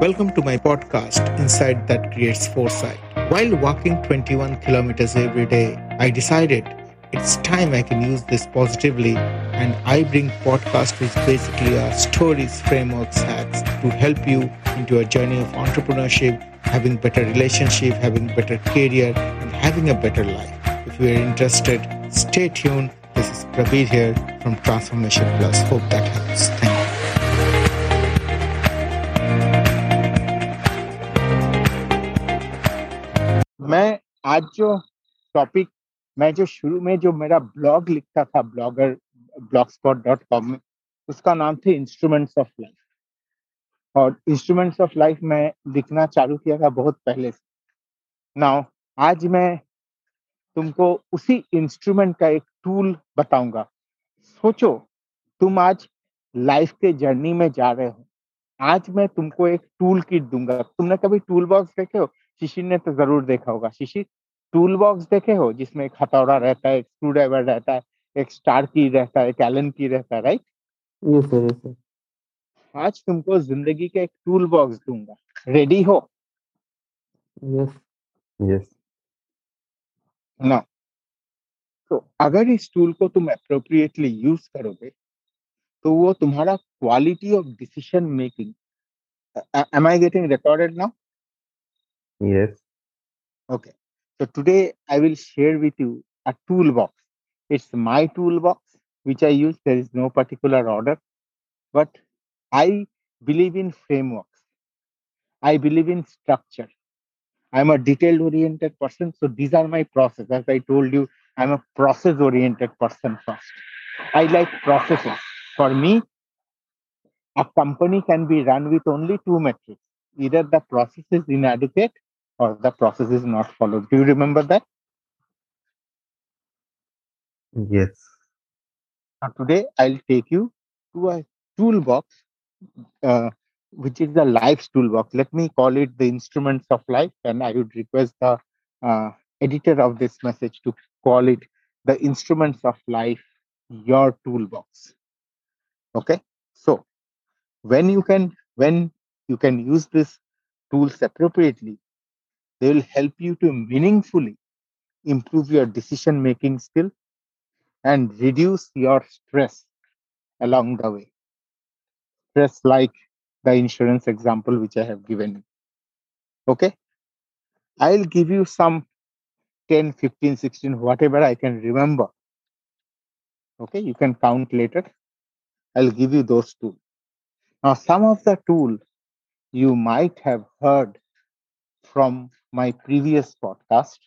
Welcome to my podcast, Insight That Creates Foresight. While walking 21 kilometers every day, I decided it's time I can use this positively, and I bring podcast which basically are stories, frameworks, hacks to help you into a journey of entrepreneurship, having better relationship, having better career, and having a better life. If you are interested, stay tuned. This is Prabir here from Transformation Plus. Hope that helps. Thank you. मैं आज जो topic मैं जो शुरू में जो मेरा blog लिखता था ब्लॉगर कॉम में, उसका नाम थे इंस्ट्रूमेंट्स ऑफ़ लाइफ और इंस्ट्रूमेंट्स ऑफ़ लाइफ मैं लिखना चालू किया था बहुत पहले से। नाउ आज मैं तुमको उसी इंस्ट्रूमेंट का एक टूल बताऊँगा। सोचो, तुम आज लाइफ के जर्नी में जा रहे हो। आज मैं तुमको एक टूल किट दूँगा। तुमने कभी टूल बॉक्स देखे हो? शिशिर ने तो ज़रूर देखा होगा। शिशिर टूल बॉक्स देखे हो जिसमें एक हथौड़ा रहता है एक स्क्रू ड्राइवर रहता है एक स्टार की रहता है एक एलन की रहता है right yes sir yes sir आज तुमको ज़िंदगी का एक टूल बॉक्स दूँगा। रेडी हो? यस यस ना तो अगर इस टूल को तुम अप्रोप्रिएटली यूज़ करोगे तो वो तुम्हारा quality of decision making am I getting recorded now yes Okay. So today I will share with you a toolbox. It's my toolbox, which I use. There is no particular order, but I believe in frameworks. I believe in structure. I'm a detail oriented person. So these are my process. As I told you, I'm a process oriented person first. I like processes. For me, a company can be run with only two metrics. Either the process is inadequate or the process is not followed. Do you remember that? yes Now, today I'll take you to a toolbox, uh, which is the life's toolbox. Let me call it the instruments of life, and I would request the uh, editor of this message to call it the instruments of life, your toolbox. Okay, so when you can when you can use this tools appropriately, they will help you to meaningfully improve your decision making skill and reduce your stress along the way. Stress like the insurance example which I have given you. Okay. I'll give you some 10, 15, 16, whatever I can remember. Okay. You can count later. I'll give you those tools. Now, some of the tools you might have heard from my previous podcast.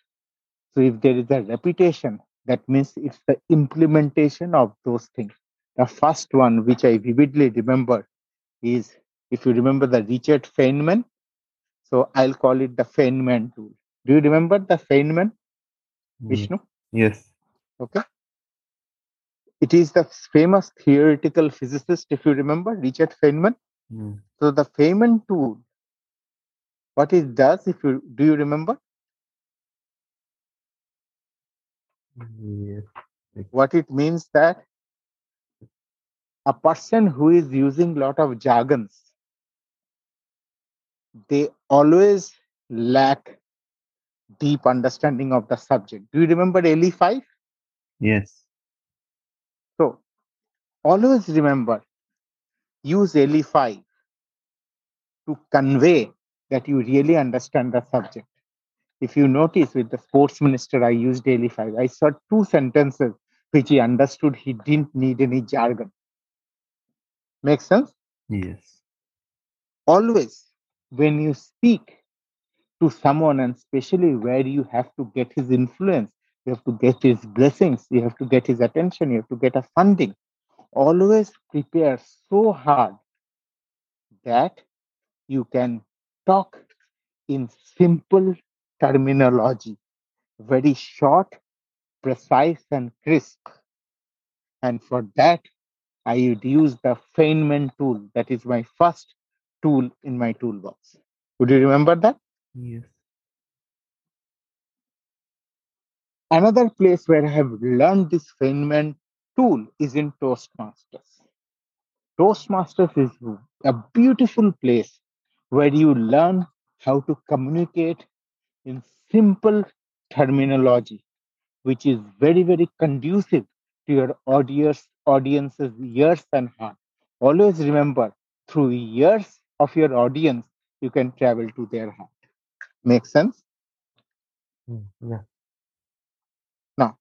So if there is a repetition, that means it's the implementation of those things. The first one, which I vividly remember, is if you remember the Richard Feynman. So I'll call it the Feynman tool. Do you remember the Feynman, Vishnu? yes Okay. It is the famous theoretical physicist, if you remember, Richard Feynman. Mm. So the Feynman tool, what it does, if you do you remember? yes what it means that a person who is using lot of jargons they always lack deep understanding of the subject. Do you remember ELI5 yes. So always remember use ELI5 to convey that you really understand the subject if you notice with the sports minister, I used daily five. I saw two sentences which he understood. He didn't need any jargon. Make sense? yes Always, when you speak to someone, and especially where you have to get his influence, you have to get his blessings, you have to get his attention, you have to get a funding. Always prepare so hard that you can talk in simple terminology, very short, precise, and crisp. And for that, I would use the Feynman tool. That is my first tool in my toolbox. Would you remember that? yes Another place where I have learned this Feynman tool is in Toastmasters. Toastmasters is a beautiful place where you learn how to communicate in simple terminology, which is very, very conducive to your audience, audience's ears and heart. Always remember, through ears of your audience, you can travel to their heart. Make sense? Hmm, yeah. Now,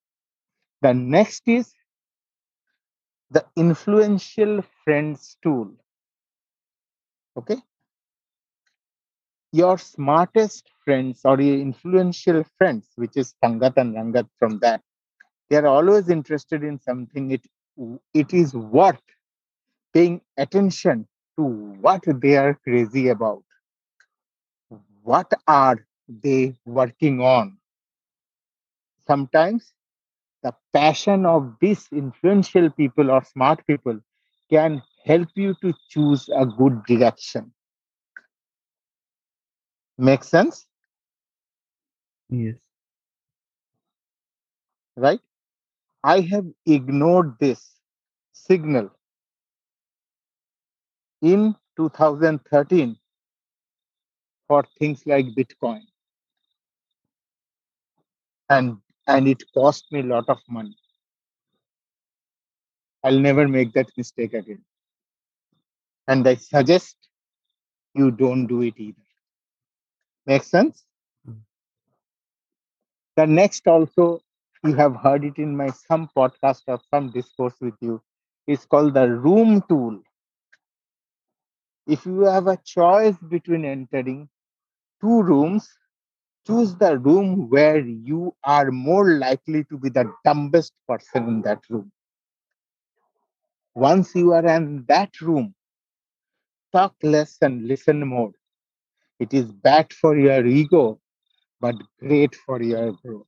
The next is the influential friends tool. Okay. Your smartest friends or your influential friends, which is Pangat and Rangat from that, they are always interested in something. It it is worth paying attention to what they are crazy about. What are they working on? Sometimes the passion of these influential people or smart people can help you to choose a good direction. Make sense? Yes. Right? I have ignored this signal in 2013 for things like Bitcoin. And and it cost me a lot of money. I'll never make that mistake again. And I suggest you don't do it either. Make sense? Mm. The next also, you have heard it in my some podcast or some discourse with you, is called the room tool. If you have a choice between entering two rooms, choose the room where you are more likely to be the dumbest person in that room. Once you are in that room, talk less and listen more. It is bad for your ego, but great for your growth.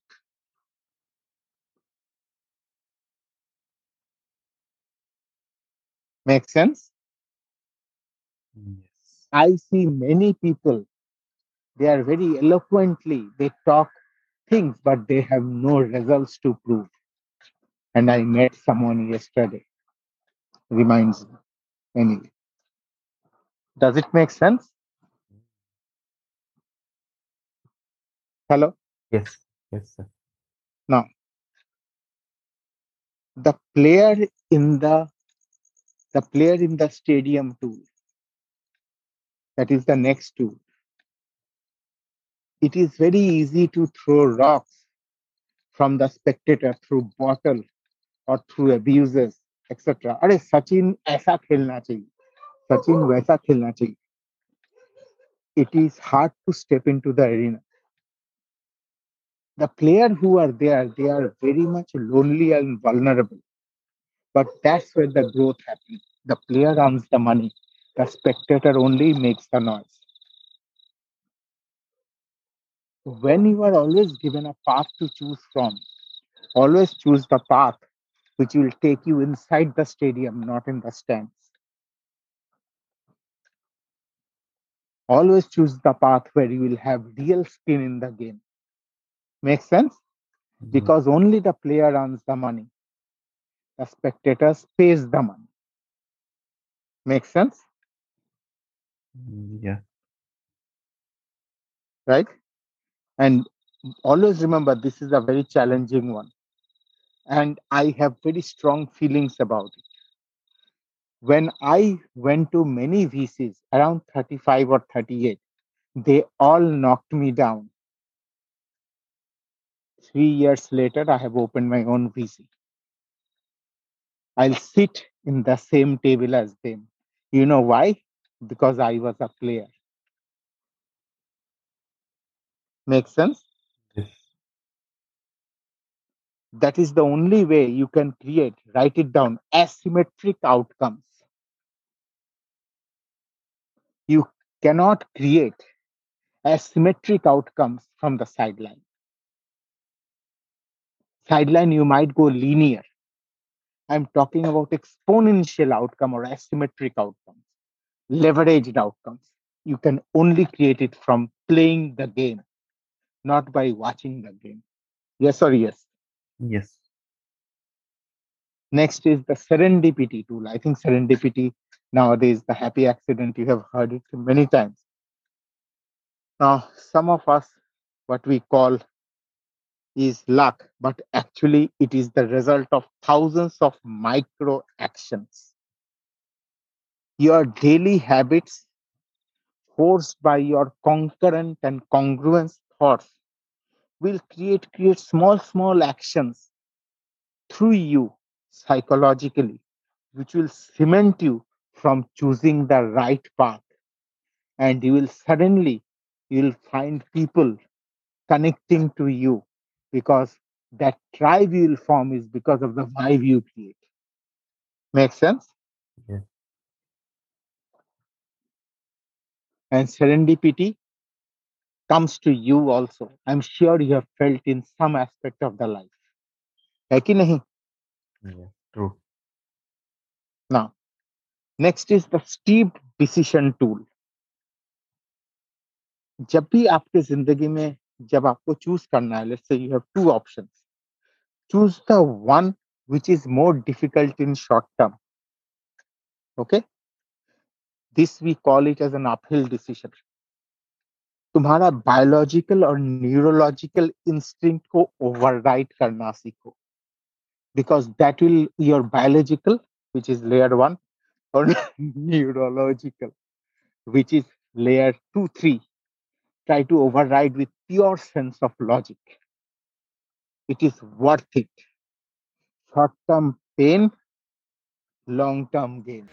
Make sense? Yes. I see many people, they are very eloquently, they talk things, but they have no results to prove. And I met someone yesterday. Reminds me. Anyway. Does it make sense? Hello? Yes. Yes, sir. The player in the the player in the stadium tool. That is the next tool. It is very easy to throw rocks from the spectator through bottle or through abuses, etc. अरे सचिन ऐसा खेलना चाहिए सचिन वैसा खेलना चाहिए it is hard to step into the arena the player who are there they are very much lonely and vulnerable. But that's where the growth happens. The player earns the money. The spectator only makes the noise. When you are always given a path to choose from always choose the path which will take you inside the stadium not in the stands. Always choose the path where you will have real skin in the game makes sense? Mm, because only the player earns the money. The spectators pays the money. Makes sense? Mm, Yeah. right? And always remember this is a very challenging one. And i have very strong feelings about it. When i went to many vcs around 35 or 38 they all knocked me down three years later i have opened my own vc i'll sit in the same table as them. You know why? Because i was a player. Makes sense? Yes. that is the only way you can create write it down asymmetric outcomes. You cannot create asymmetric outcomes from the sideline sideline you might go linear i'm talking about exponential outcome or asymmetric outcomes leveraged outcomes you can only create it from playing the game not by watching the game yes or yes Yes. Next is the serendipity tool. I think serendipity nowadays, the happy accident, you have heard it many times. Now, some of us, what we call is luck, but actually it is the result of thousands of micro actions. Your daily habits, forced by your concurrent and congruent thoughts, will create create small small actions through you psychologically, which will cement you from choosing the right path. And you will suddenly you'll find people connecting to you because that tribe you will form is because of the vibe you create. Make sense? Yes. And serendipity comes to you also. I'm sure you have felt in some aspect of the life. है कि नहीं? Yes. True. Now, next is the steep decision tool. जब भी आपके जिंदगी में जब आपको चूज करना है let's say you have two options choose the one which is more difficult in short term okay this we call it as an uphill decision तुम्हारा बायोलॉजिकल और न्यूरोलॉजिकल इंस्टिंक्ट को ओवरराइड करना सीखो because that will your biological which is layer 1 or neurological which is layer 2 3 try to override with pure sense of logic. It is worth it. Short term pain long term gain